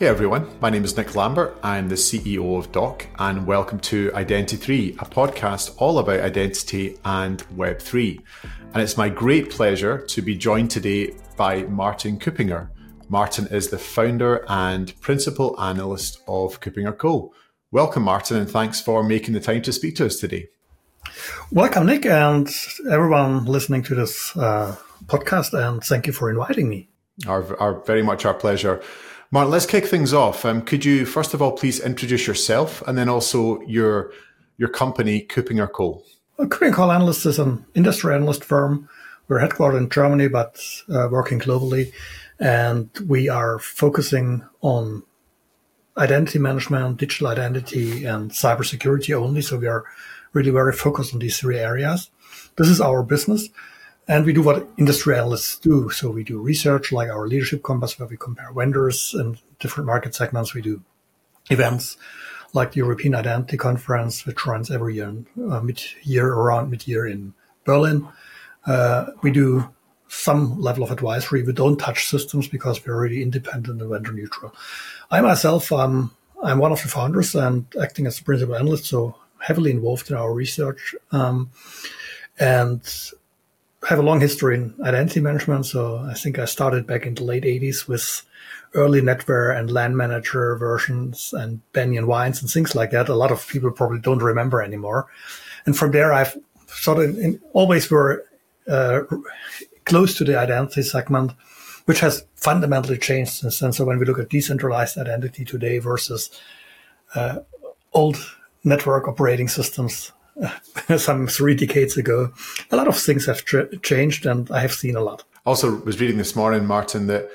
Hey everyone, my name is Nick Lambert. I'm the CEO of Dock, and welcome to Identity3, a podcast all about identity and Web3. And it's my great pleasure to be joined today by Martin Kuppinger. Martin is the founder and principal analyst of KuppingerCole. Welcome, Martin, and thanks for making the time to speak to us today. Welcome, Nick, and everyone listening to this uh, podcast, and thank you for inviting me. Our, our very much our pleasure. Martin, let's kick things off. Um, could you first of all please introduce yourself and then also your your company, KuppingerCole. Well, KuppingerCole Analyst is an industry analyst firm. We're headquartered in Germany, but uh, working globally, and we are focusing on identity management, digital identity, and cybersecurity only. So we are really very focused on these three areas. This is our business. And we do what industry analysts do. So we do research like our leadership compass, where we compare vendors and different market segments. We do events like the European Identity Conference, which runs every year, uh, mid-year, around mid-year in Berlin. Uh, we do some level of advisory. We don't touch systems because we're really independent and vendor neutral. I myself, um, I'm one of the founders and acting as the principal analyst, so heavily involved in our research. Um, and have a long history in identity management. So I think I started back in the late 80s with early NetWare and LAN manager versions and Banyan VINES and things like that. A lot of people probably don't remember anymore. And from there, I've sort of in, always were uh, close to the identity segment, which has fundamentally changed since then. So when we look at decentralized identity today versus uh, old network operating systems, some three decades ago. A lot of things have tr- changed, and I have seen a lot. Also, was reading this morning, Martin, that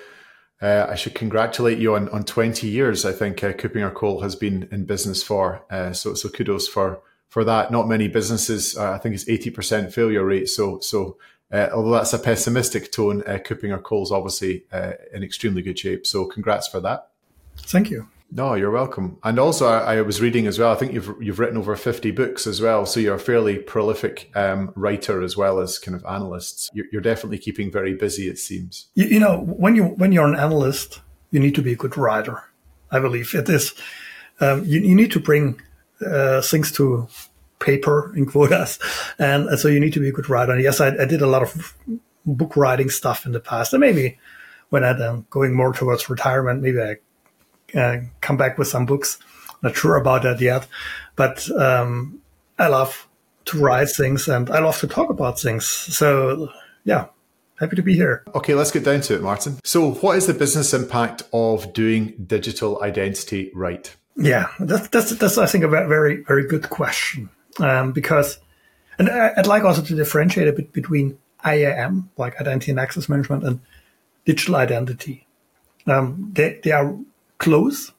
uh, I should congratulate you on, on 20 years. I think uh, KuppingerCole has been in business for. Uh, so, so kudos for for that. Not many businesses. Uh, I think it's 80% failure rate. So, so uh, although that's a pessimistic tone, uh, KuppingerCole is obviously uh, in extremely good shape. So, congrats for that. Thank you. No, you're welcome. And also, I, I, was reading as well. I think you've you've written over fifty books as well, so you're a fairly prolific um, writer as well as kind of analysts. You're, you're, definitely keeping very busy. It seems. You, you, know, when you when you're an analyst, you need to be a good writer. I believe it is. Um, you, you, need to bring uh, things to paper in quotas, and, so you need to be a good writer. And yes, I, I, did a lot of book writing stuff in the past, and maybe when I'm going more towards retirement, maybe I come back with some books. Not sure about that yet, but um, I love to write things and I love to talk about things. So yeah, happy to be here. Okay, let's get down to it, Martin. So, what is the business impact of doing digital identity right? Yeah, that's that's, that's I think a very very good question um, because, and I'd like also to differentiate a bit between IAM, like identity and access management, and digital identity. Um, they they are close,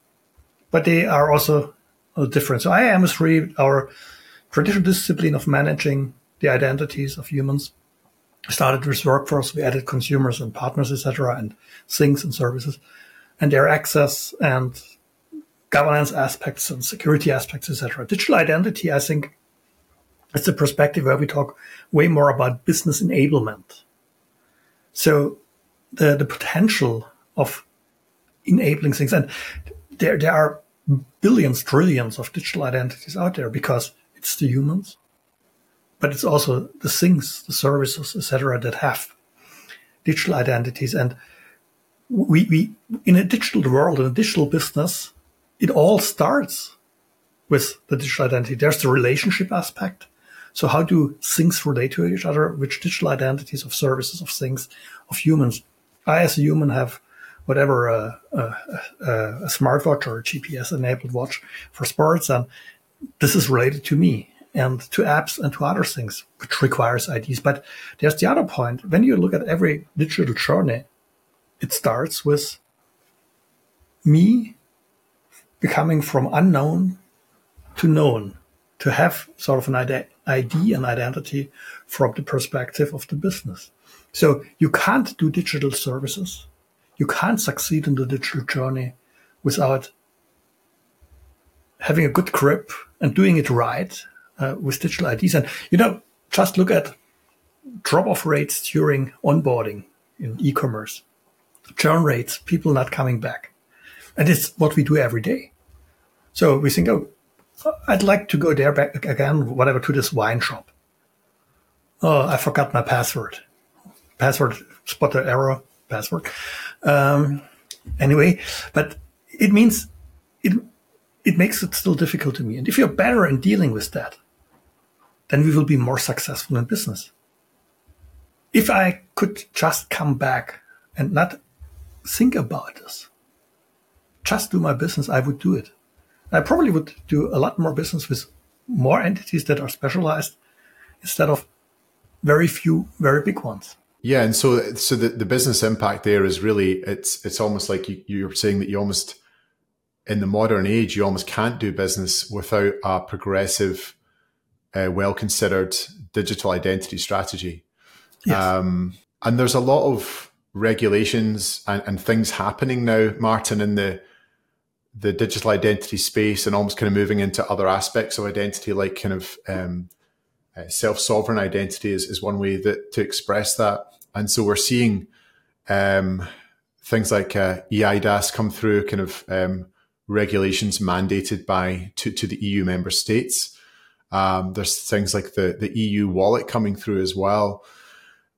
but they are also uh, different. So IAM is really our traditional discipline of managing the identities of humans. Started with workforce, we added consumers and partners, etc., and things and services, and their access and governance aspects and security aspects, etc. Digital identity, I think, is a perspective where we talk way more about business enablement. So the the potential of enabling things. And there, there are billions, trillions of digital identities out there because it's the humans, but it's also the things, the services, etc., that have digital identities. And we, we, in a digital world, in a digital business, it all starts with the digital identity. There's the relationship aspect. So how do things relate to each other? Which digital identities of services, of things, of humans? I, as a human, have whatever a, a, a smartwatch or a GPS enabled watch for sports. And this is related to me and to apps and to other things, which requires IDs. But there's the other point. When you look at every digital journey, it starts with me becoming from unknown to known, to have sort of an ID and identity from the perspective of the business. So you can't do digital services you can't succeed in the digital journey without having a good grip and doing it right uh, with digital IDs. And, you know, just look at drop off rates during onboarding in e commerce, churn rates, people not coming back. And it's what we do every day. So we think, oh, I'd like to go there back again, whatever, to this wine shop. Oh, I forgot my password. Password, spot the error, password. Um, anyway, but it means it, it makes it still difficult to me. And if you're better in dealing with that, then we will be more successful in business. If I could just come back and not think about this, just do my business, I would do it. I probably would do a lot more business with more entities that are specialized instead of very few, very big ones. Yeah, and so so the, the business impact there is really it's it's almost like you, you're saying that you almost in the modern age you almost can't do business without a progressive, uh, well considered digital identity strategy. Yes. Um, and there's a lot of regulations and, and things happening now, Martin, in the the digital identity space and almost kind of moving into other aspects of identity, like kind of um, uh, self sovereign identity is, is one way that to express that. And so we're seeing um, things like uh, eIDAS come through, kind of um, regulations mandated by to, to the EU member states. Um, there's things like the, the EU wallet coming through as well.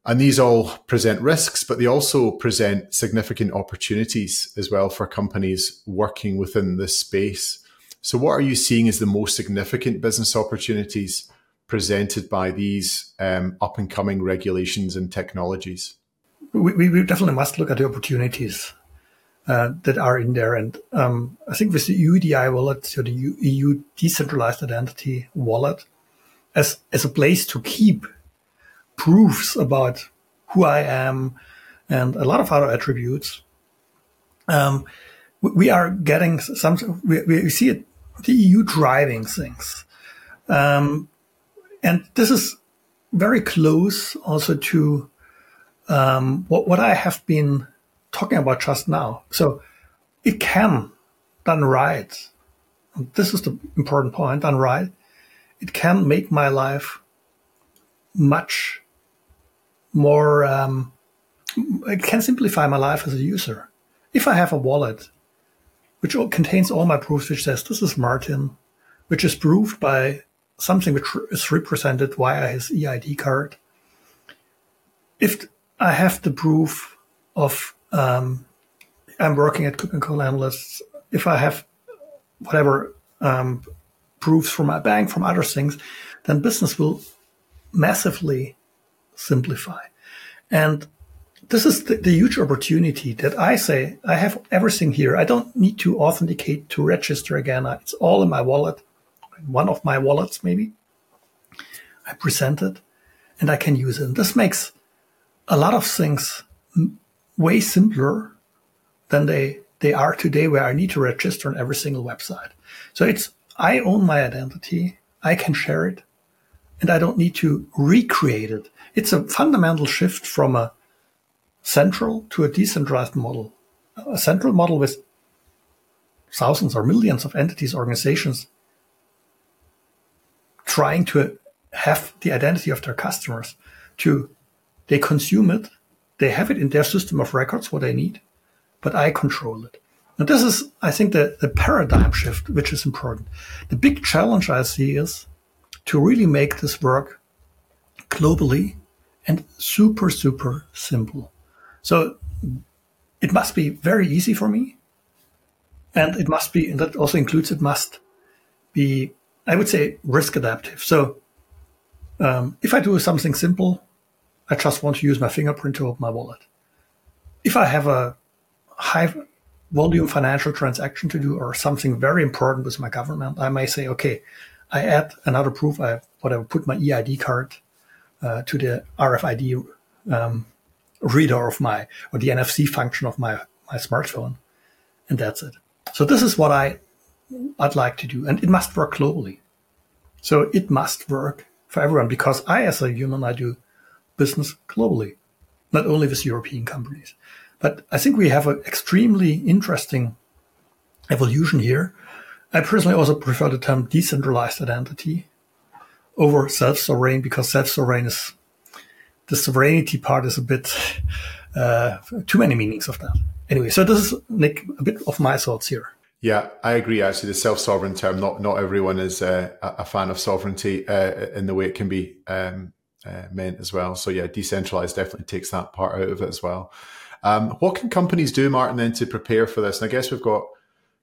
And these all present risks, but they also present significant opportunities as well for companies working within this space. So, what are you seeing as the most significant business opportunities presented by these um, up and coming regulations and technologies? We, we, definitely must look at the opportunities uh, that are in there. And um, I think with the EUDI wallet, so the EU decentralized identity wallet, as, as a place to keep proofs about who I am and a lot of other attributes. Um, we are getting some, we, we see it, the EU driving things. Um, and this is very close also to um, what, what I have been talking about just now. So it can, done right, this is the important point, done right, it can make my life much more, um, it can simplify my life as a user. If I have a wallet which contains all my proofs, which says this is Martin, which is proved by something which is represented via his EID card. If I have the proof of um, I'm working at KuppingerCole Analysts, if I have whatever um, proofs from my bank, from other things, then business will massively simplify. And this is the, the, huge opportunity that I say I have everything here. I don't need to authenticate to register again. It's all in my wallet, one of my wallets, maybe. I present it and I can use it. And this makes a lot of things way simpler than they, they are today, where I need to register on every single website. So it's, I own my identity. I can share it and I don't need to recreate it. It's a fundamental shift from a central to a decentralized model. A central model with thousands or millions of entities, organizations trying to have the identity of their customers to they consume it, they have it in their system of records, what they need, but I control it. And this is, I think, the, the paradigm shift, which is important. The big challenge I see is to really make this work globally and super, super simple. So it must be very easy for me. And it must be, and that also includes it must be, I would say, risk adaptive. So um, if I do something simple, I just want to use my fingerprint to open my wallet. If I have a high volume financial transaction to do or something very important with my government, I may say, okay, I add another proof. I whatever put my EID card uh, to the RFID um, reader of my or the NFC function of my my smartphone, and that's it. So this is what I I'd like to do, and it must work globally. So it must work for everyone because I, as a human, I do business globally, not only with European companies. But I think we have an extremely interesting evolution here I personally also prefer the term decentralized identity over self-sovereign because self-sovereign is the sovereignty part is a bit uh, too many meanings of that. anyway, so this is Nick a bit of my thoughts here. Yeah, I agree. Actually, the self-sovereign term, not not everyone is uh, a fan of sovereignty uh, in the way it can be um, uh, meant as well. So yeah, decentralized definitely takes that part out of it as well. Um, what can companies do, Martin, then to prepare for this? And I guess we've got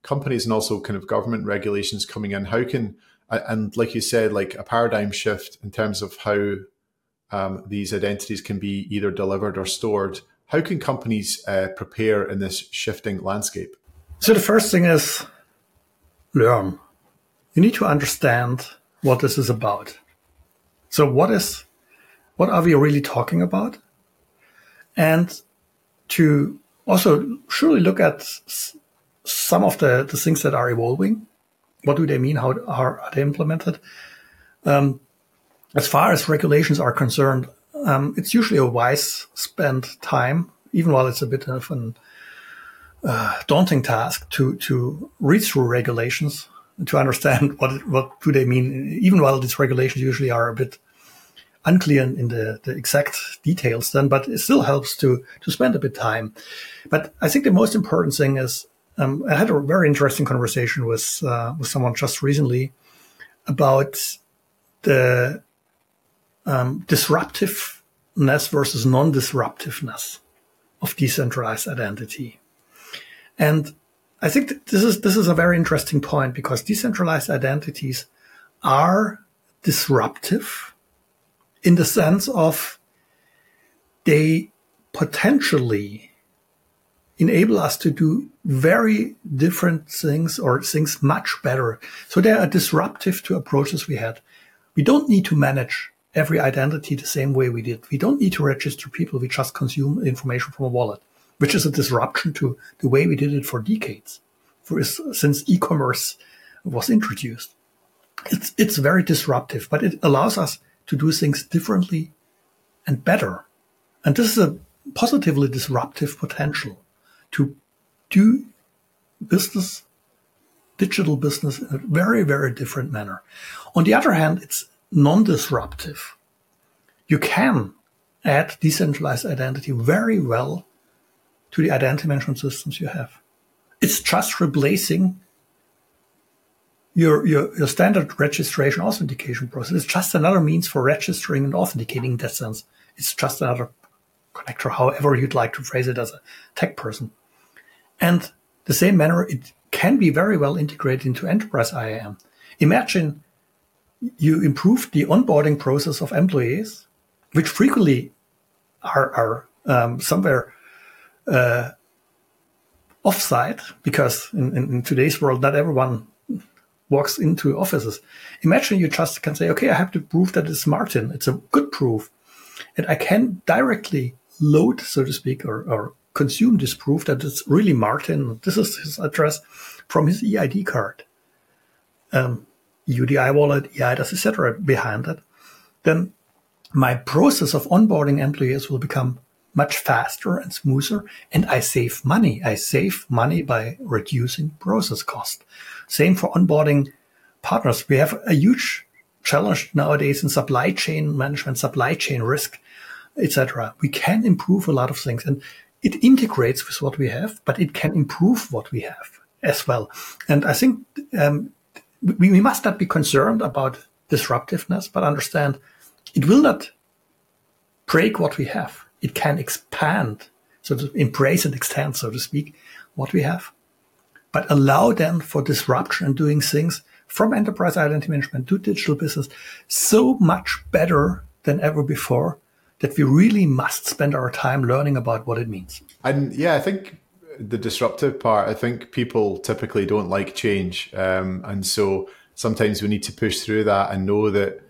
companies and also kind of government regulations coming in. How can and like you said, like a paradigm shift in terms of how um, these identities can be either delivered or stored. How can companies uh, prepare in this shifting landscape? So the first thing is learn. You need to understand what this is about. So what is what are we really talking about? And to also surely look at some of the, the things that are evolving. What do they mean? How, are they implemented? Um, as far as regulations are concerned, um, it's usually a wise spent time, even while it's a bit of an uh, daunting task to to read through regulations to understand what what do they mean. Even while these regulations usually are a bit unclear in the, the exact details, then but it still helps to to spend a bit time. But I think the most important thing is um, I had a very interesting conversation with uh, with someone just recently about the um, disruptiveness versus non-disruptiveness of decentralized identity. And I think this is this is a very interesting point because decentralized identities are disruptive in the sense of they potentially enable us to do very different things or things much better. So they are disruptive to approaches we had. We don't need to manage every identity the same way we did. We don't need to register people. We just consume information from a wallet, which is a disruption to the way we did it for decades, for, since e-commerce was introduced. It's, it's very disruptive, but it allows us to do things differently and better. And this is a positively disruptive potential to do business, digital business in a very, very different manner. On the other hand, it's non-disruptive. You can add decentralized identity very well to the identity management systems you have. It's just replacing your, your, your standard registration authentication process. It's just another means for registering and authenticating in that sense. It's just another connector, however you'd like to phrase it as a tech person. And the same manner, it can be very well integrated into enterprise IAM. Imagine you improve the onboarding process of employees, which frequently are, are um, somewhere uh, offsite because in, in, in, today's world, not everyone walks into offices. Imagine you just can say, okay, I have to prove that it's Martin. It's a good proof. And I can directly load, so to speak, or, or consume this proof that it's really Martin. This is his address from his EID card. Um, EUDI wallet, EIDAS, etc. behind it, then my process of onboarding employees will become much faster and smoother and I save money. I save money by reducing process cost. Same for onboarding partners. We have a huge challenge nowadays in supply chain management, supply chain risk, etc. We can improve a lot of things and it integrates with what we have, but it can improve what we have as well. And I think um, we, we must not be concerned about disruptiveness, but understand it will not break what we have. It can expand, so to embrace and extend, so to speak, what we have, but allow then for disruption and doing things from enterprise identity management to digital business so much better than ever before that we really must spend our time learning about what it means. And yeah, I think the disruptive part, I think people typically don't like change, um, and so sometimes we need to push through that and know that,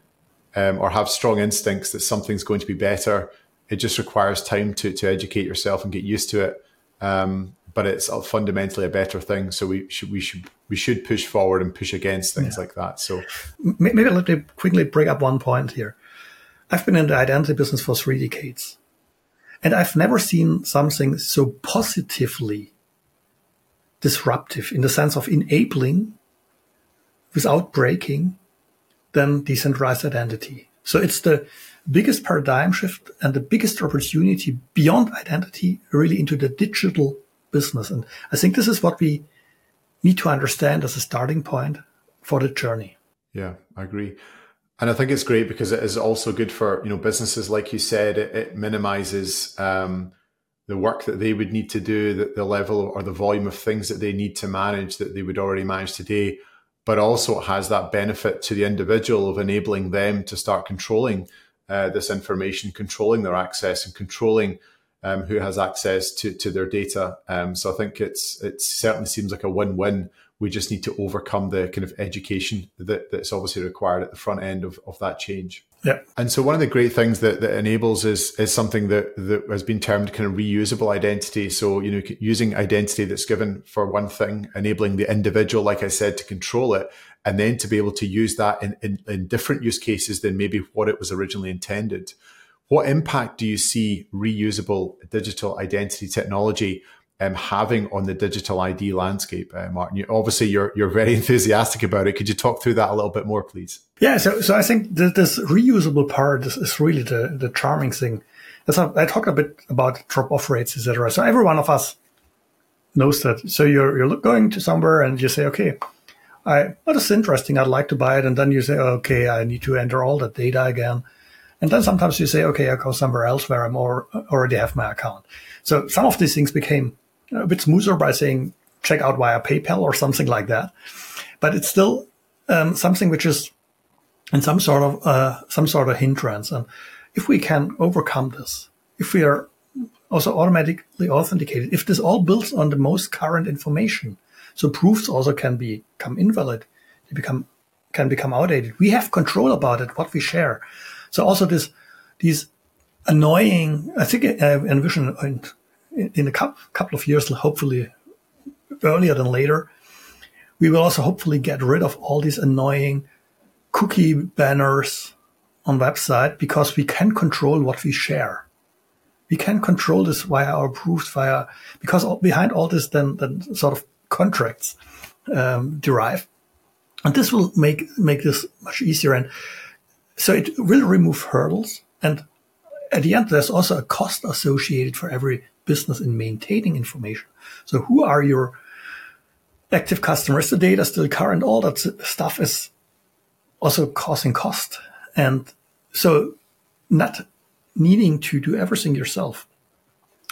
um, or have strong instincts that something's going to be better. It just requires time to to educate yourself and get used to it. Um, but it's fundamentally a better thing. So we should we should we should push forward and push against things yeah. like that. So maybe let me quickly bring up one point here. I've been in the identity business for three decades. And I've never seen something so positively disruptive in the sense of enabling without breaking than decentralized identity. So it's the biggest paradigm shift and the biggest opportunity beyond identity really into the digital business. And I think this is what we need to understand as a starting point for the journey. Yeah, I agree. And I think it's great because it is also good for, you know, businesses, like you said, it, it minimizes um, the work that they would need to do, the, the level or the volume of things that they need to manage that they would already manage today. But also it has that benefit to the individual of enabling them to start controlling uh, this information, controlling their access and controlling um, who has access to, to their data. Um, so I think it's it certainly seems like a win-win. We just need to overcome the kind of education that, that's obviously required at the front end of, of that change. Yeah. And so one of the great things that, that enables is is something that, that has been termed kind of reusable identity. So, you know, using identity that's given for one thing, enabling the individual, like I said, to control it, and then to be able to use that in, in, in different use cases than maybe what it was originally intended. What impact do you see reusable digital identity technology um, having on the digital ID landscape, uh, Martin? You, obviously, you're you're very enthusiastic about it. Could you talk through that a little bit more, please? Yeah, so so I think this reusable part is, is really the the charming thing. As I, I talked a bit about drop off rates, etc. So every one of us knows that. So you're you're going to somewhere and you say, okay, I that is interesting. I'd like to buy it, and then you say, okay, I need to enter all the data again and then sometimes you say, okay, I'll go somewhere else where I'm or, already have my account. So some of these things became a bit smoother by saying check out via PayPal or something like that. But it's still um, something which is in some sort of uh, some sort of hindrance. And if we can overcome this, if we are also automatically authenticated, if this all builds on the most current information, so proofs also can become invalid, they become can become outdated. We have control about it, what we share. So also this, these annoying, I think I uh, envision in, a couple of years, hopefully earlier than later, we will also hopefully get rid of all these annoying cookie banners on website because we can control what we share. We can control this via our proofs, via because behind all this, then, then sort of contracts um, derive, and this will make make this much easier. And so it will remove hurdles. And at the end, there's also a cost associated for every business in maintaining information. So who are your active customers? The data still current? All that stuff is also causing cost. And so not needing to do everything yourself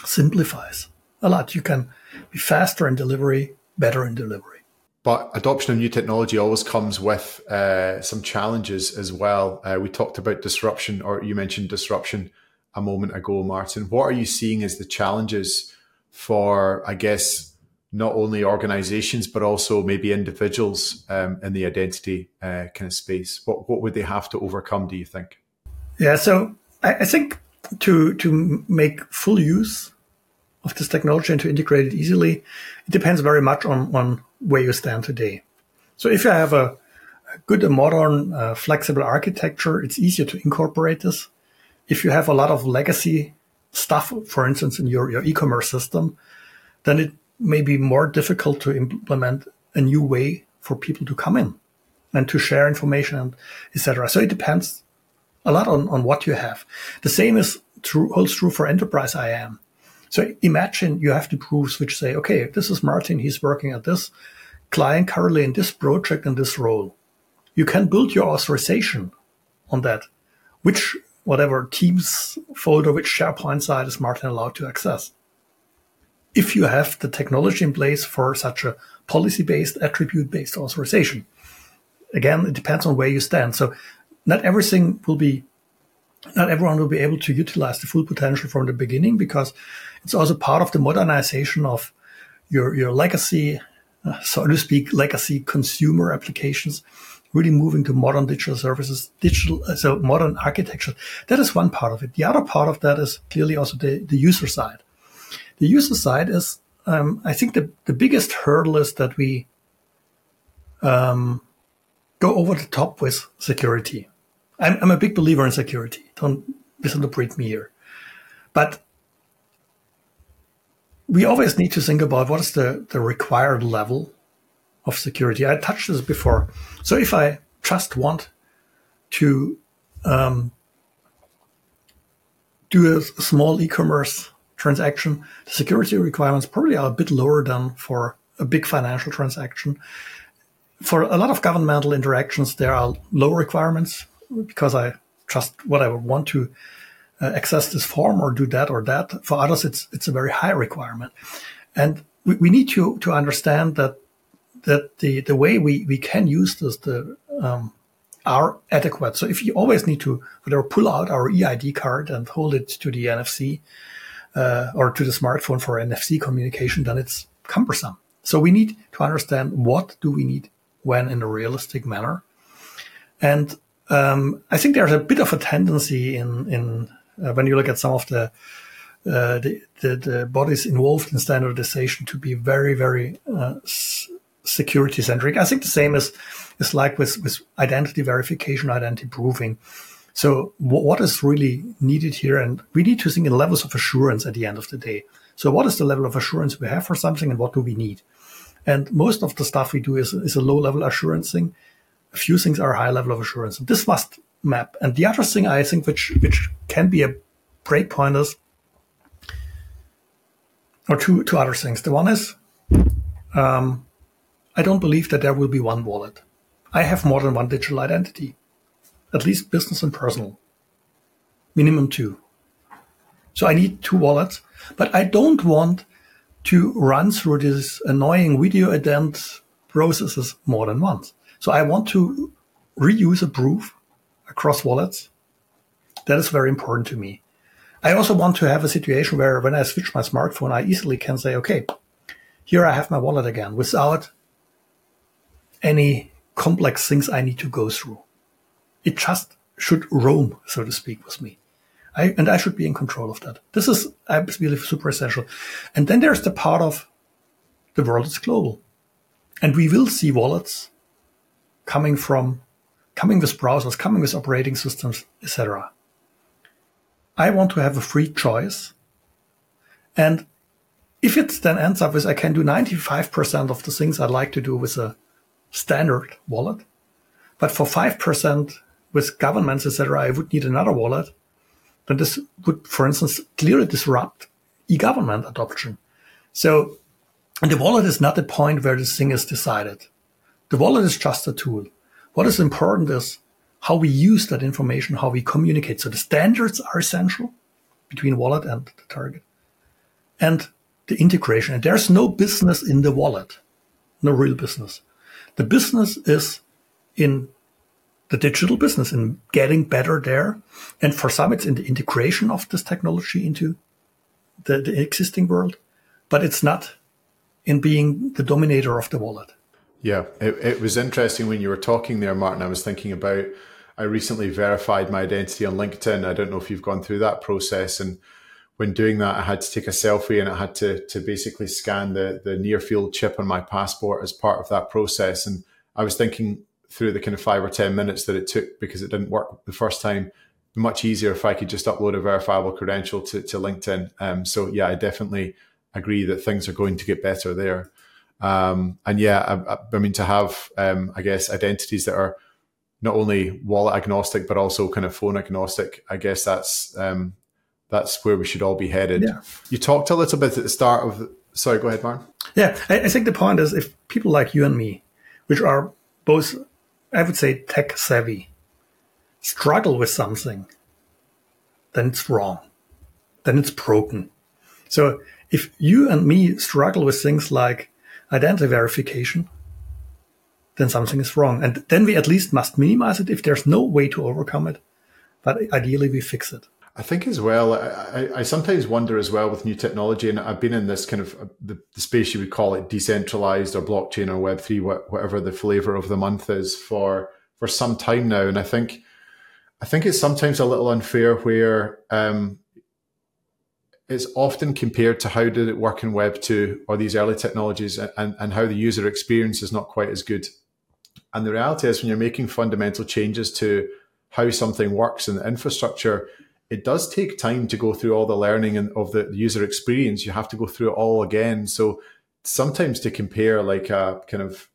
simplifies a lot. You can be faster in delivery, better in delivery. But adoption of new technology always comes with uh, some challenges as well. Uh, we talked about disruption, or you mentioned disruption a moment ago, Martin. What are you seeing as the challenges for, I guess, not only organizations, but also maybe individuals um, in the identity uh, kind of space? What, what would they have to overcome, do you think? Yeah, so I, I think to, to make full use of this technology and to integrate it easily, it depends very much on, on where you stand today. So if you have a, a good, modern, uh, flexible architecture, it's easier to incorporate this. If you have a lot of legacy stuff, for instance, in your, your e-commerce system, then it may be more difficult to implement a new way for people to come in and to share information and etc. So it depends a lot on, on what you have. The same is true holds true for enterprise IAM. So imagine you have the proofs which say, okay, this is Martin, he's working at this client currently in this project in this role. You can build your authorization on that. Which, whatever Teams folder, which SharePoint site is Martin allowed to access. If you have the technology in place for such a policy based, attribute based authorization. Again, it depends on where you stand. So not everything will be not everyone will be able to utilize the full potential from the beginning because it's also part of the modernization of your, your legacy, uh, so to speak, legacy consumer applications, really moving to modern digital services, digital, uh, so modern architecture. That is one part of it. The other part of that is clearly also the, the user side. The user side is, um, I think the, the biggest hurdle is that we um, go over the top with security. I'm, I'm a big believer in security. Don't misinterpret me here. But we always need to think about what is the, the required level of security. I touched this before. So if I just want to um, do a small e-commerce transaction, the security requirements probably are a bit lower than for a big financial transaction. For a lot of governmental interactions, there are low requirements because I trust what I want to uh, access this form or do that or that. For others, it's it's a very high requirement, and we, we need to to understand that that the the way we we can use this the um, are adequate. So if you always need to whatever pull out our EID card and hold it to the NFC uh, or to the smartphone for NFC communication, then it's cumbersome. So we need to understand what do we need when in a realistic manner. And um, I think there's a bit of a tendency in in uh, when you look at some of the, uh, the, the, the bodies involved in standardization to be very very uh, security centric. I think the same is is like with with identity verification, identity proving. So what is really needed here, and we need to think in levels of assurance at the end of the day. So what is the level of assurance we have for something, and what do we need? And most of the stuff we do is, is a low level assurance thing. A few things are high level of assurance. This must map. And the other thing I think which which can be a breakpoint is or two two other things. The one is um, I don't believe that there will be one wallet. I have more than one digital identity, at least business and personal, minimum two. So I need two wallets, but I don't want to run through these annoying video ident processes more than once. So I want to reuse a proof across wallets. That is very important to me. I also want to have a situation where when I switch my smartphone, I easily can say, okay, here I have my wallet again without any complex things I need to go through. It just should roam, so to speak, with me. I, and I should be in control of that. This is I believe super essential. And then there's the part of the world is global. And we will see wallets coming from coming with browsers, coming with operating systems, etc. I want to have a free choice. And if it then ends up with I can do 95% of the things I'd like to do with a standard wallet, but for 5% with governments, etc., I would need another wallet, then this would, for instance, clearly disrupt e-government adoption. So the wallet is not the point where this thing is decided. The wallet is just a tool. What is important is how we use that information, how we communicate. So the standards are essential between wallet and the target. And the integration. And there's no business in the wallet. No real business. The business is in the digital business in getting better there. And for some, it's in the integration of this technology into the, the existing world, but it's not in being the dominator of the wallet. Yeah, it, it was interesting when you were talking there, Martin. I was thinking about I recently verified my identity on LinkedIn. I don't know if you've gone through that process. And when doing that, I had to take a selfie and I had to to basically scan the the near field chip on my passport as part of that process. And I was thinking through the kind of five or ten minutes that it took because it didn't work the first time. Much easier if I could just upload a verifiable credential to, to LinkedIn. Um, so yeah, I definitely agree that things are going to get better there. Um, and yeah, I, I, mean to have, um, I guess, identities that are not only wallet agnostic but also kind of phone agnostic. I guess that's um, that's where we should all be headed. Yeah. You talked a little bit at the start of. Sorry, go ahead, Martin. Yeah, I, I think the point is if people like you and me, which are both, I would say, tech savvy, struggle with something, then it's wrong. Then it's broken. So if you and me struggle with things like identity verification, then something is wrong. And then we at least must minimize it if there's no way to overcome it. But ideally, we fix it. I think as well, I, I, sometimes wonder as well with new technology, and I've been in this kind of uh, the, the space you would call it decentralized or blockchain or Web three, whatever the flavor of the month is for for some time now, and I think I think it's sometimes a little unfair where um, it's often compared to how did it work in Web two or these early technologies, and and how the user experience is not quite as good. And the reality is, when you're making fundamental changes to how something works in the infrastructure it does take time to go through all the learning and of the user experience. You have to go through it all again. So sometimes to compare like a kind of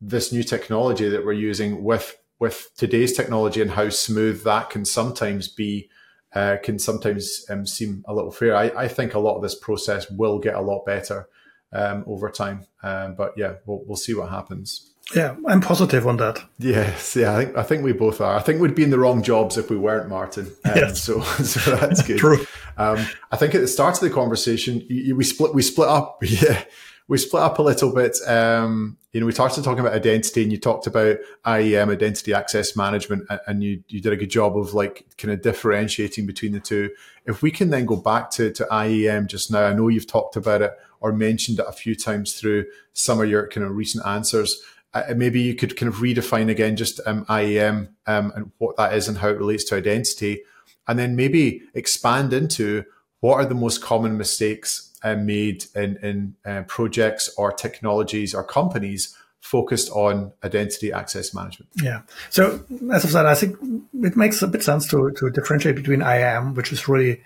this new technology that we're using with with today's technology and how smooth that can sometimes be uh, can sometimes um, seem a little fair. I, I, think a lot of this process will get a lot better um, over time. Um, but yeah, we'll, we'll see what happens. Yeah, I'm positive on that. Yes, yeah, I think I think we both are. I think we'd be in the wrong jobs if we weren't, Martin. Um, yes. So, so that's good. True. Um, I think at the start of the conversation, we split we split up. Yeah, we split up a little bit. Um, you know, we started talking about identity, and you talked about IAM, identity access management, and you you did a good job of like kind of differentiating between the two. If we can then go back to to IAM just now, I know you've talked about it or mentioned it a few times through some of your kind of recent answers. Uh, maybe you could kind of redefine again just um, IAM um, and what that is and how it relates to identity, and then maybe expand into what are the most common mistakes uh, made in, in uh, projects or technologies or companies focused on identity access management. Yeah. So as I said, I think it makes a bit sense to, to differentiate between IAM, which is really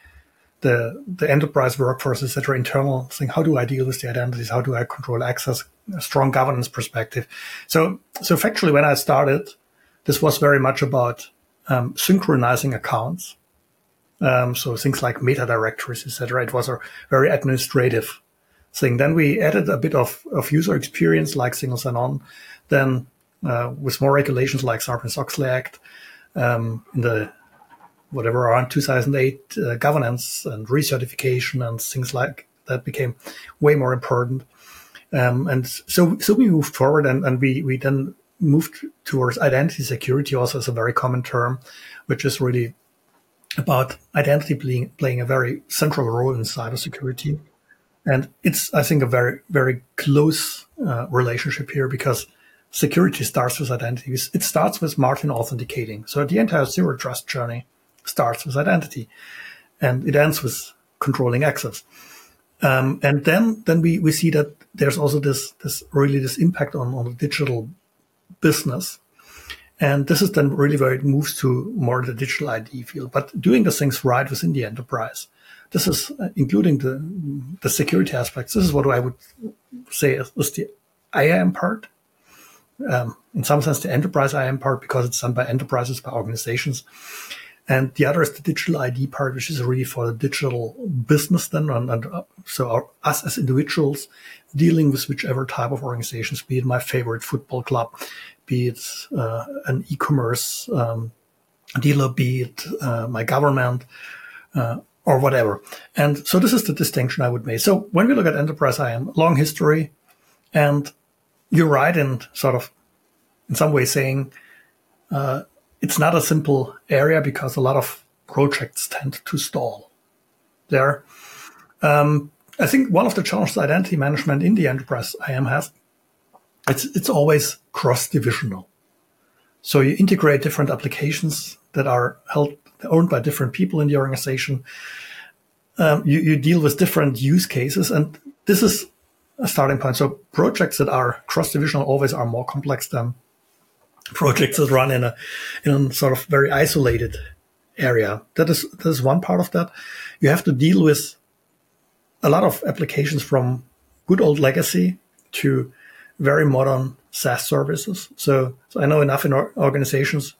the the enterprise workforce, etc., internal thing. How do I deal with the identities? How do I control access? A strong governance perspective. So so factually, when I started, this was very much about um, synchronizing accounts. Um, so things like meta directories, etc. It was a very administrative thing. Then we added a bit of, of user experience like single sign-on. Then uh, with more regulations like Sarbanes-Oxley Act um, in the whatever around 2008 uh, governance and recertification and things like that became way more important. Um, and so, so we moved forward and, and we, we then moved towards identity security also as a very common term, which is really about identity playing, playing a very central role in cybersecurity. And it's, I think, a very, very close uh, relationship here because security starts with identity. It starts with Martin authenticating. So the entire zero trust journey starts with identity and it ends with controlling access. Um, and then, then we, we see that there's also this, this really this impact on, on the digital business. And this is then really where it moves to more the digital ID field, but doing the things right within the enterprise. This is uh, including the, the security aspects. This is what I would say is, is the IAM part. Um, in some sense, the enterprise IAM part because it's done by enterprises, by organizations. And the other is the digital ID part, which is really for the digital business then. And, and uh, so our, us as individuals dealing with whichever type of organizations, be it my favorite football club, be it uh, an e-commerce um, dealer, be it uh, my government, uh, or whatever. And so this is the distinction I would make. So when we look at enterprise IAM, long history, and you're right in sort of, in some way saying, uh, it's not a simple area because a lot of projects tend to stall there. Um, I think one of the challenges identity management in the enterprise IAM has, it's, it's always cross-divisional. So you integrate different applications that are held, owned by different people in the organization. Um, you, you deal with different use cases and this is a starting point. So projects that are cross-divisional always are more complex than projects that run in a in a sort of very isolated area. That is that is one part of that. You have to deal with a lot of applications from good old legacy to very modern SaaS services. So, so I know enough in organizations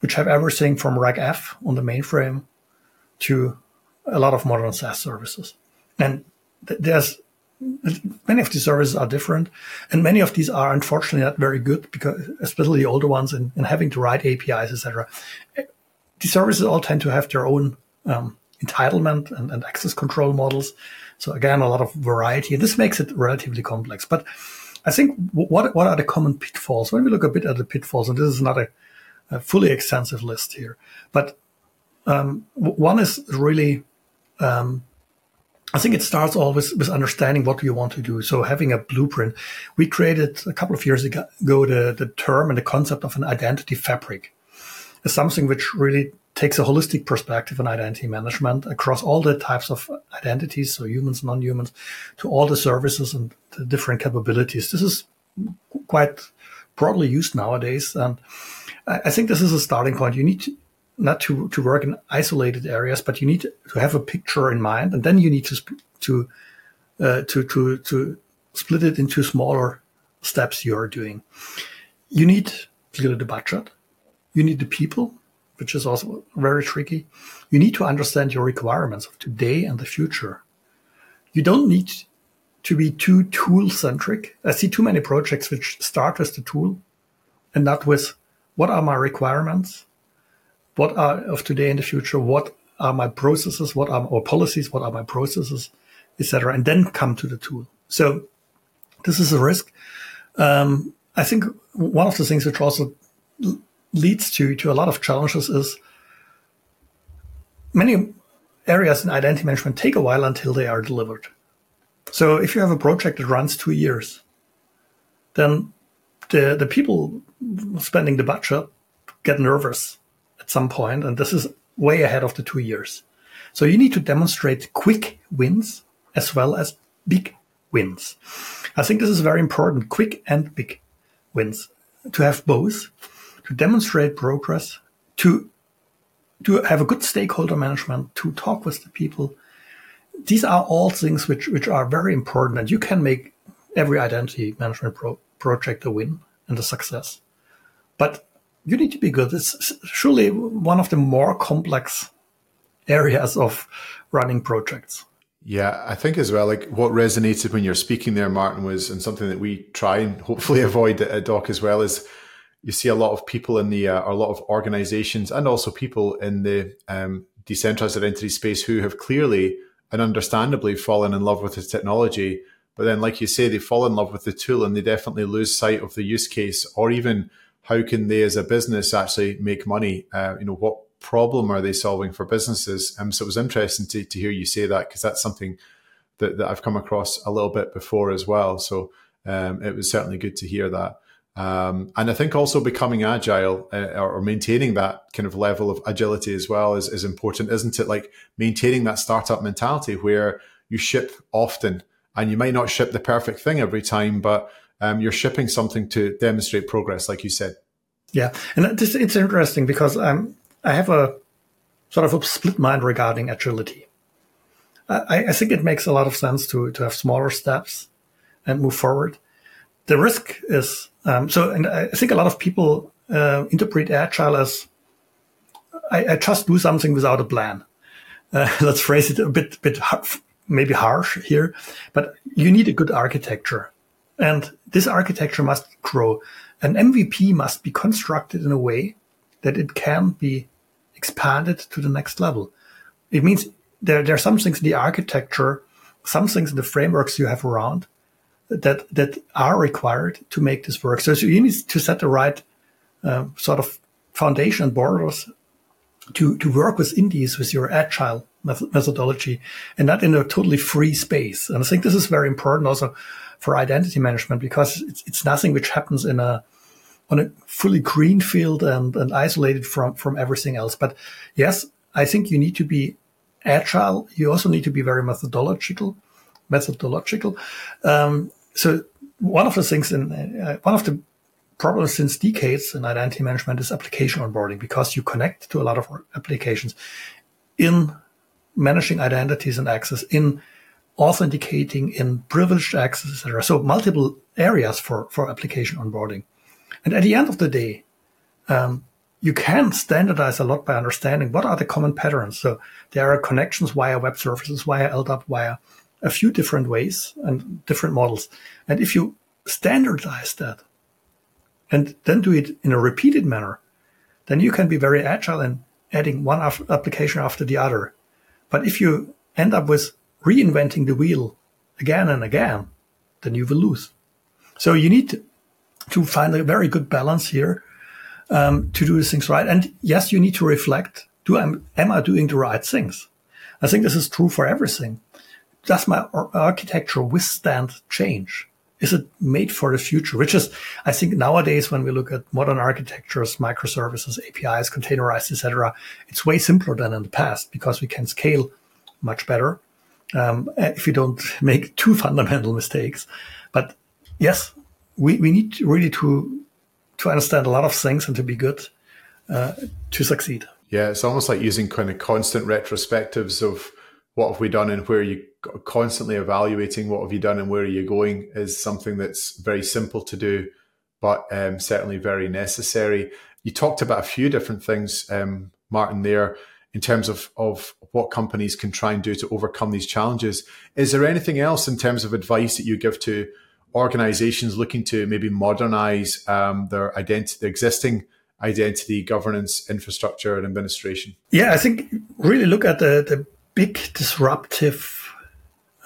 which have everything from RACF on the mainframe to a lot of modern SaaS services. And th- there's many of these services are different, and many of these are unfortunately not very good because, especially the older ones, and, and having to write APIs, etc. These services all tend to have their own um, entitlement and, and, access control models. So again, a lot of variety, this makes it relatively complex. But I think what what are the common pitfalls? When we look a bit at the pitfalls, and this is not a, a fully extensive list here, but um, one is really um, I think it starts always with understanding what you want to do. So having a blueprint. We created a couple of years ago the, the term and the concept of an identity fabric is something which really takes a holistic perspective on identity management across all the types of identities, so humans, non-humans, to all the services and the different capabilities. This is quite broadly used nowadays. And I think this is a starting point. You need to, not to, to work in isolated areas, but you need to have a picture in mind, and then you need to to uh, to to to split it into smaller steps you are doing. You need clearly the budget, you need the people, which is also very tricky. You need to understand your requirements of today and the future. You don't need to be too tool centric. I see too many projects which start with the tool and not with what are my requirements? What are of today and the future? What are my processes? What are or policies? What are my processes, etc. And then come to the tool. So this is a risk. Um, I think one of the things which also leads to to a lot of challenges is many areas in identity management take a while until they are delivered. So if you have a project that runs two years, then the the people spending the budget get nervous at some point, and this is way ahead of the two years. So you need to demonstrate quick wins as well as big wins. I think this is very important, quick and big wins, to have both, to demonstrate progress, to to have a good stakeholder management, to talk with the people. These are all things which, which are very important, and you can make every identity management pro- project a win and a success. But you need to be good. It's surely one of the more complex areas of running projects. Yeah, I think as well, like what resonated when you're speaking there, Martin, was, and something that we try and hopefully avoid at Dock as well, is you see a lot of people in the, uh, a lot of organizations and also people in the um, decentralized identity space who have clearly and understandably fallen in love with the technology. But then, like you say, they fall in love with the tool and they definitely lose sight of the use case or even how can they as a business actually make money? Uh, you know, what problem are they solving for businesses? Um, so it was interesting to, to hear you say that because that's something that, that I've come across a little bit before as well. So um, it was certainly good to hear that. Um, and I think also becoming agile uh, or maintaining that kind of level of agility as well is, is important, isn't it? Like maintaining that startup mentality where you ship often and you might not ship the perfect thing every time, but um, you're shipping something to demonstrate progress, like you said. Yeah, and this, it's interesting because um, I have a sort of a split mind regarding agility. I, I, think it makes a lot of sense to to have smaller steps and move forward. The risk is um, so, and I think a lot of people uh, interpret agile as I, I, just do something without a plan. Uh, let's phrase it a bit bit maybe harsh here, but you need a good architecture and this architecture must grow. An MVP must be constructed in a way that it can be expanded to the next level. It means there, there are some things in the architecture, some things in the frameworks you have around that, that are required to make this work. So, you need to set the right uh, sort of foundation borders to, to work with indies with your agile methodology and not in a totally free space. And I think this is very important also for identity management because it's, it's nothing which happens in a on a fully green field and, and isolated from from everything else. But yes, I think you need to be agile. You also need to be very methodological. Methodological. Um, so one of the things in uh, one of the problems since decades in identity management is application onboarding because you connect to a lot of applications in managing identities and access in authenticating in privileged access, etc. So multiple areas for, for application onboarding. And at the end of the day, um, you can standardize a lot by understanding what are the common patterns. So there are connections via web services, via LDAP, via a few different ways and different models. And if you standardize that and then do it in a repeated manner, then you can be very agile in adding one application after the other. But if you end up with reinventing the wheel again and again, then you will lose. So you need to find a very good balance here um, to do these things right. And yes, you need to reflect: Do I am I doing the right things? I think this is true for everything. Does my architecture withstand change? Is it made for the future? Which is, I think, nowadays when we look at modern architectures, microservices, APIs, containerized, etc., it's way simpler than in the past because we can scale much better um, if you don't make too fundamental mistakes. But yes, we, we need really to to understand a lot of things and to be good uh, to succeed. Yeah, it's almost like using kind of constant retrospectives of what have we done and where you constantly evaluating what have you done and where are you going is something that's very simple to do, but um, certainly very necessary. you talked about a few different things, um, Martin, there in terms of, of what companies can try and do to overcome these challenges. Is there anything else in terms of advice that you give to organizations looking to maybe modernize um, their identity, their existing identity governance infrastructure and administration? Yeah, I think really look at the, the big disruptive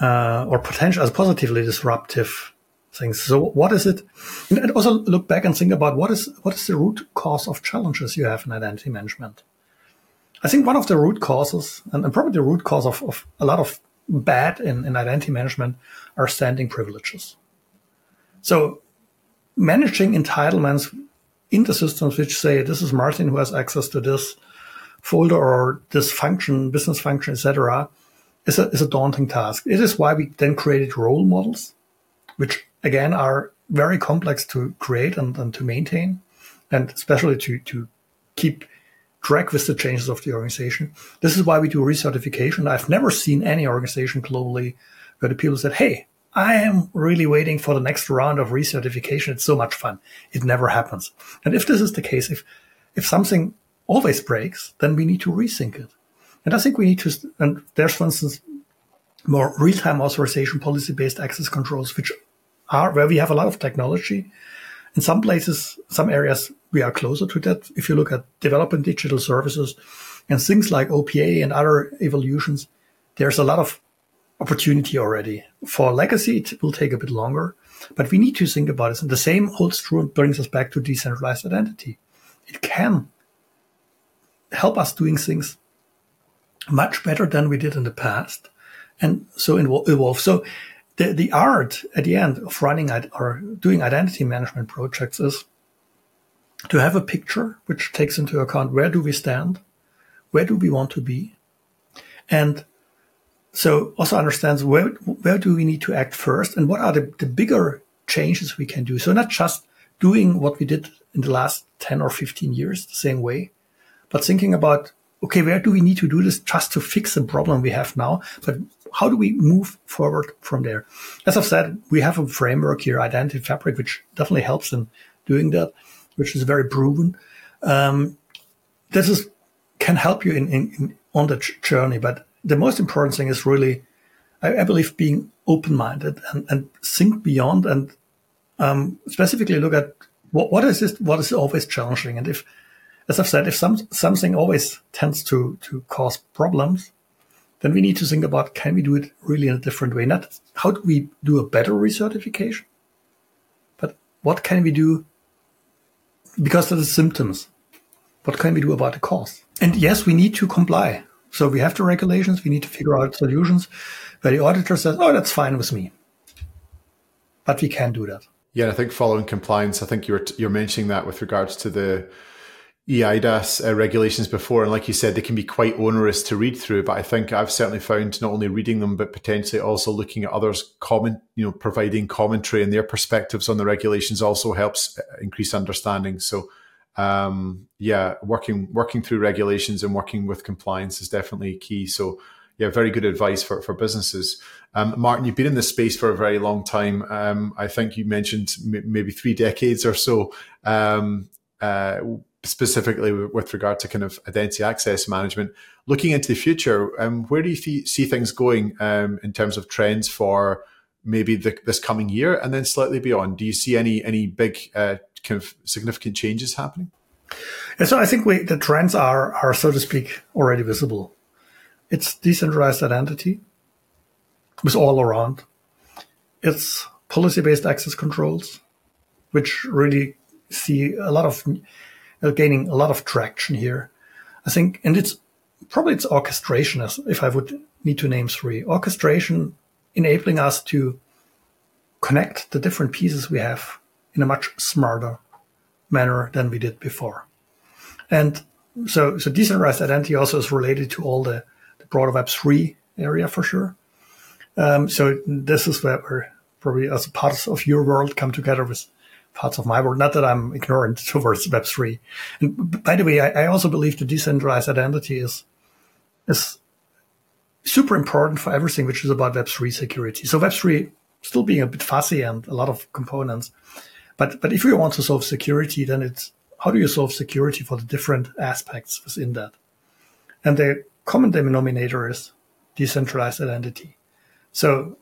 uh, or potential as positively disruptive things. So what is it? And also look back and think about what is what is the root cause of challenges you have in identity management. I think one of the root causes, and, and probably the root cause of, of a lot of bad in, in identity management, are standing privileges. So managing entitlements in the systems which say this is Martin who has access to this folder or this function, business function, etc., is a, is a daunting task. It is why we then created role models, which again are very complex to create and, and to maintain, and especially to, to keep track with the changes of the organization. This is why we do recertification. I've never seen any organization globally where the people said, Hey, I am really waiting for the next round of recertification. It's so much fun. It never happens. And if this is the case, if, if something always breaks, then we need to rethink it. And I think we need to, and there's, for instance, more real-time authorization policy-based access controls, which are where we have a lot of technology. In some places, some areas, we are closer to that. If you look at developing digital services and things like OPA and other evolutions, there's a lot of opportunity already. For legacy, it will take a bit longer, but we need to think about it. And the same holds true and brings us back to decentralized identity. It can help us doing things much better than we did in the past and so evolve. So the, the art at the end of running or doing identity management projects is to have a picture which takes into account where do we stand, where do we want to be, and so also understands where where do we need to act first and what are the, the bigger changes we can do. So not just doing what we did in the last 10 or 15 years the same way, but thinking about okay, where do we need to do this just to fix the problem we have now? But how do we move forward from there? As I've said, we have a framework here, Identity Fabric, which definitely helps in doing that, which is very proven. Um, this is can help you in, in, in on the journey, but the most important thing is really, I, I believe, being open-minded and, and think beyond and um, specifically look at what, what is this, what is always challenging, and if as I've said, if some, something always tends to, to cause problems, then we need to think about can we do it really in a different way? Not how do we do a better recertification, but what can we do because of the symptoms? What can we do about the cause? And yes, we need to comply. So we have the regulations, we need to figure out solutions where the auditor says, oh, that's fine with me. But we can do that. Yeah, I think following compliance, I think you're you're mentioning that with regards to the eIDAS uh, regulations before, and like you said, they can be quite onerous to read through. But I think I've certainly found not only reading them, but potentially also looking at others' comment, you know, providing commentary and their perspectives on the regulations also helps uh, increase understanding. So, um, yeah, working working through regulations and working with compliance is definitely key. So, yeah, very good advice for for businesses. Um, Martin, you've been in this space for a very long time. Um, I think you mentioned m- maybe three decades or so. Um, uh, specifically with regard to kind of identity access management. Looking into the future, um, where do you see things going um, in terms of trends for maybe the, this coming year and then slightly beyond? Do you see any any big uh, kind of significant changes happening? Yeah, so I think we, the trends are are so to speak already visible. It's decentralized identity with all around. It's policy based access controls, which really see a lot of uh, gaining a lot of traction here. I think, and it's probably it's orchestration, as if I would need to name three. Orchestration enabling us to connect the different pieces we have in a much smarter manner than we did before. And so, so decentralized identity also is related to all the, the broader Web three area for sure. Um, so this is where probably as part of your world come together with parts of my world. Not that I'm ignorant towards Web3. And by the way, I, I also believe the decentralized identity is, is super important for everything which is about Web3 security. So Web3 still being a bit fussy and a lot of components. But, but if you want to solve security, then it's how do you solve security for the different aspects within that? And the common denominator is decentralized identity. So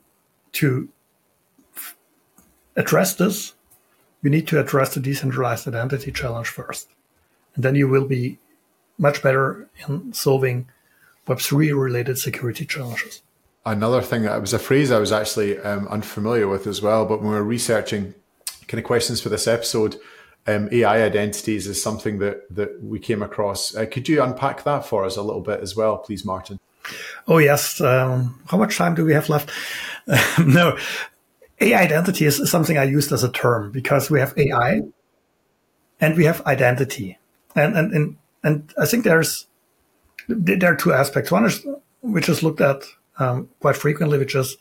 to address this, you need to address the decentralized identity challenge first. And then you will be much better in solving Web3 related security challenges. Another thing that was a phrase I was actually um, unfamiliar with as well, but when we were researching kind of questions for this episode, um, AI identities is something that that we came across. Uh, could you unpack that for us a little bit as well, please, Martin? Oh yes. Um, how much time do we have left? no, AI identity is something I used as a term because we have AI and we have identity, and and and, and I think there's there are two aspects. One is which is looked at um, quite frequently, which is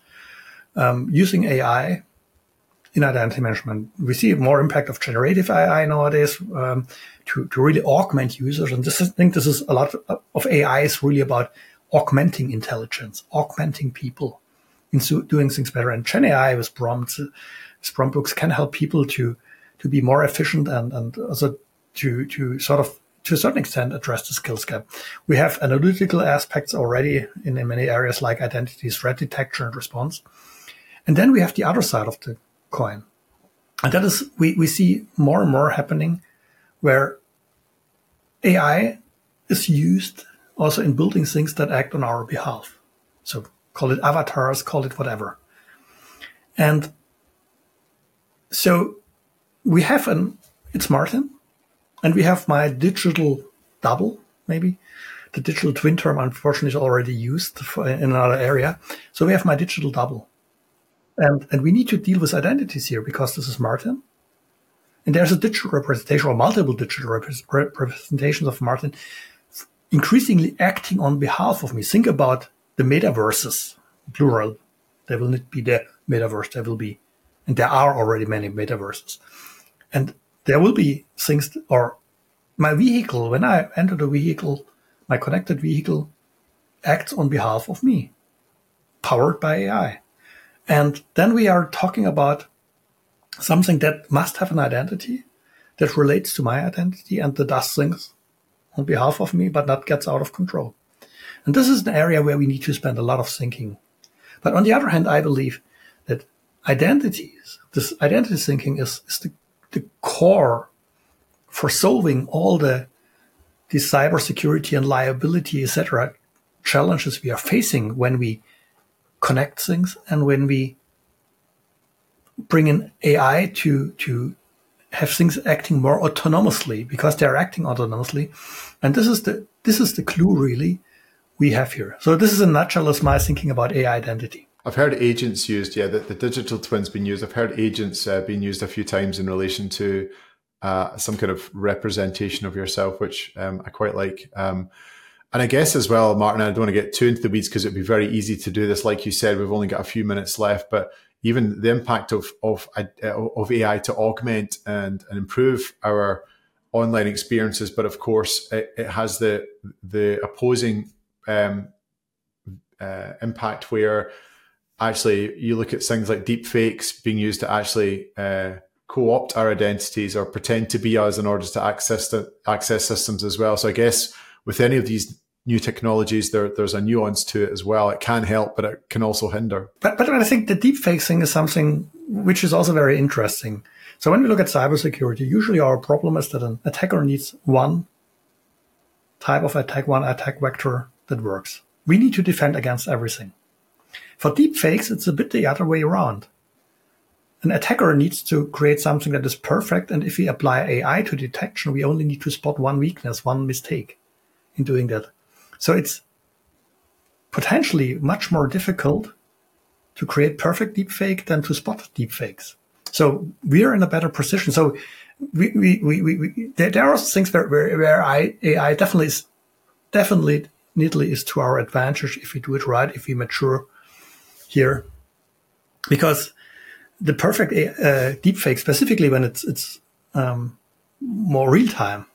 um, using AI in identity management. We see more impact of generative AI nowadays um, to, to really augment users. And this is, I think this is a lot of AI is really about augmenting intelligence, augmenting people into doing things better. And Gen AI with prompts, with prompt books can help people to to be more efficient and and also to to sort of to a certain extent address the skills gap. We have analytical aspects already in, in many areas like identity threat detection and response. And then we have the other side of the coin. And that is, we, we see more and more happening where AI is used also in building things that act on our behalf. So call it avatars, call it whatever. And so we have an, it's Martin, and we have my digital double, maybe. The digital twin term, unfortunately, is already used for, in another area. So we have my digital double. And, and we need to deal with identities here because this is Martin. And there's a digital representation or multiple digital rep- representations of Martin increasingly acting on behalf of me. Think about the metaverses, plural. There will not be the metaverse. There will be, and there are already many metaverses. And there will be things, or my vehicle, when I enter the vehicle, my connected vehicle acts on behalf of me, powered by AI. And then we are talking about something that must have an identity that relates to my identity and that does things on behalf of me, but not gets out of control. And this is an area where we need to spend a lot of thinking. But on the other hand, I believe that identities, this identity thinking is, is the, the core for solving all the, the cybersecurity and liability, etc., challenges we are facing when we connect things and when we bring in AI to to have things acting more autonomously because they're acting autonomously. And this is the this is the clue really we have here. So this is a nutshell is my thinking about AI identity. I've heard agents used, yeah, the, the digital twins being used. I've heard agents uh, being used a few times in relation to uh, some kind of representation of yourself, which um, I quite like. Um, and I guess as well, Martin, I don't want to get too into the weeds because it'd be very easy to do this. Like you said, we've only got a few minutes left, but even the impact of of uh, of AI to augment and, and improve our online experiences, but of course, it, it has the the opposing um, uh, impact where actually you look at things like deep fakes being used to actually uh, co-opt our identities or pretend to be us in order to access the access systems as well. So I guess with any of these new technologies, there, there's a nuance to it as well. It can help, but it can also hinder. But, but I think the deepfake thing is something which is also very interesting. So when we look at cybersecurity, usually our problem is that an attacker needs one type of attack, one attack vector that works. We need to defend against everything. For deepfakes, it's a bit the other way around. An attacker needs to create something that is perfect, and if we apply AI to detection, we only need to spot one weakness, one mistake in doing that. So it's potentially much more difficult to create perfect deepfake than to spot deepfakes. So we are in a better position. So we, we, we, we there, there, are things where, where, where I, AI definitely is, definitely neatly is to our advantage if we do it right, if we mature here. Because the perfect uh, deepfake, specifically when it's, it's um, more real time,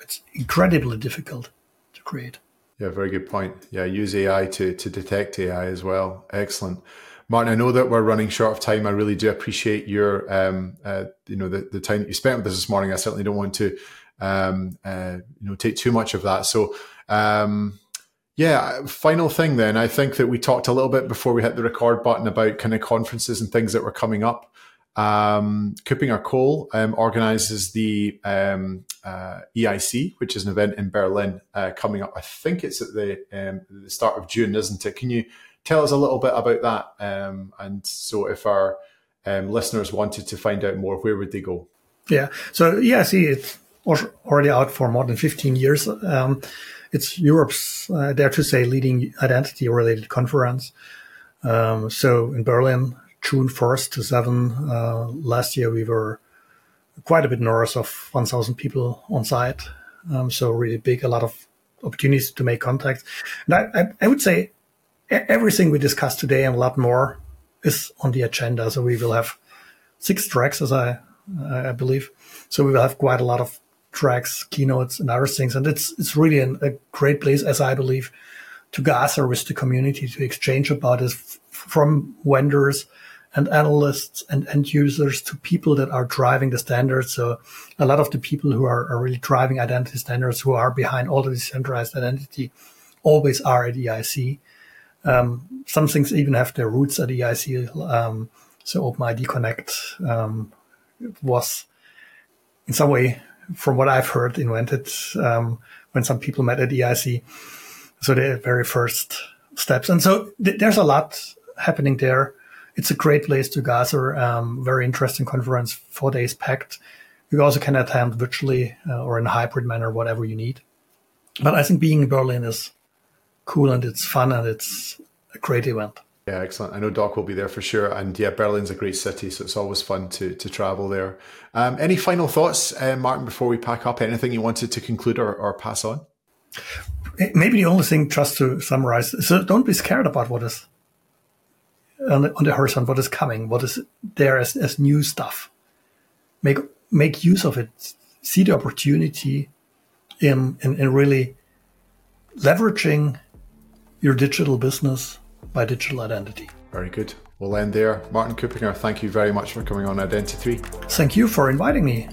it's incredibly difficult to create. Yeah, very good point. Yeah, use AI to to detect AI as well. Excellent. Martin, I know that we're running short of time. I really do appreciate your, um, uh, you know, the, the time that you spent with us this morning. I certainly don't want to um, uh, you know take too much of that. So. Um, yeah, final thing then. I think that we talked a little bit before we hit the record button about kind of conferences and things that were coming up. Um, KuppingerCole um, organizes the um, uh, EIC, which is an event in Berlin uh, coming up. I think it's at the, um, the start of June, isn't it? Can you tell us a little bit about that? Um, and so, if our um, listeners wanted to find out more, where would they go? Yeah, so EIC it's already out for more than 15 years. It's Europe's, uh, dare to say, leading identity-related conference. so in Berlin, June 1st to 7. Uh, last year, we were quite a bit north of 1,000 people on site. Um, so really big, a lot of opportunities to make contacts. And I, I, I, would say everything we discussed today and a lot more is on the agenda. So we will have six tracks, as I, I believe. So we will have quite a lot of tracks, keynotes, and other things. And it's it's really an, a great place, as I believe, to gather with the community to exchange about it from vendors and analysts and end users to people that are driving the standards. So a lot of the people who are, are really driving identity standards, who are behind all the decentralized identity, always are at EIC. Um, some things even have their roots at EIC. Um, so OpenID Connect um, was in some way, from what I've heard, invented um, when some people met at EIC. So the very first steps. And so th- there's a lot happening there it's a great place to gather. Um, very interesting conference, four days packed. You also can attend virtually uh, or in a hybrid manner, whatever you need. But I think being in Berlin is cool and it's fun and it's a great event. Yeah, excellent. I know Dock will be there for sure. And yeah, Berlin's a great city, so it's always fun to, to travel there. Um, any final thoughts, uh, Martin, before we pack up? Anything you wanted to conclude or, or pass on? Maybe the only thing, just to summarize, so don't be scared about what is on the, on the horizon, what is coming, what is there as, as new stuff. Make make use of it. See the opportunity in, in, in really leveraging your digital business by digital identity. Very good. We'll end there. Martin Kuppinger, thank you very much for coming on Identi3. Thank you for inviting me.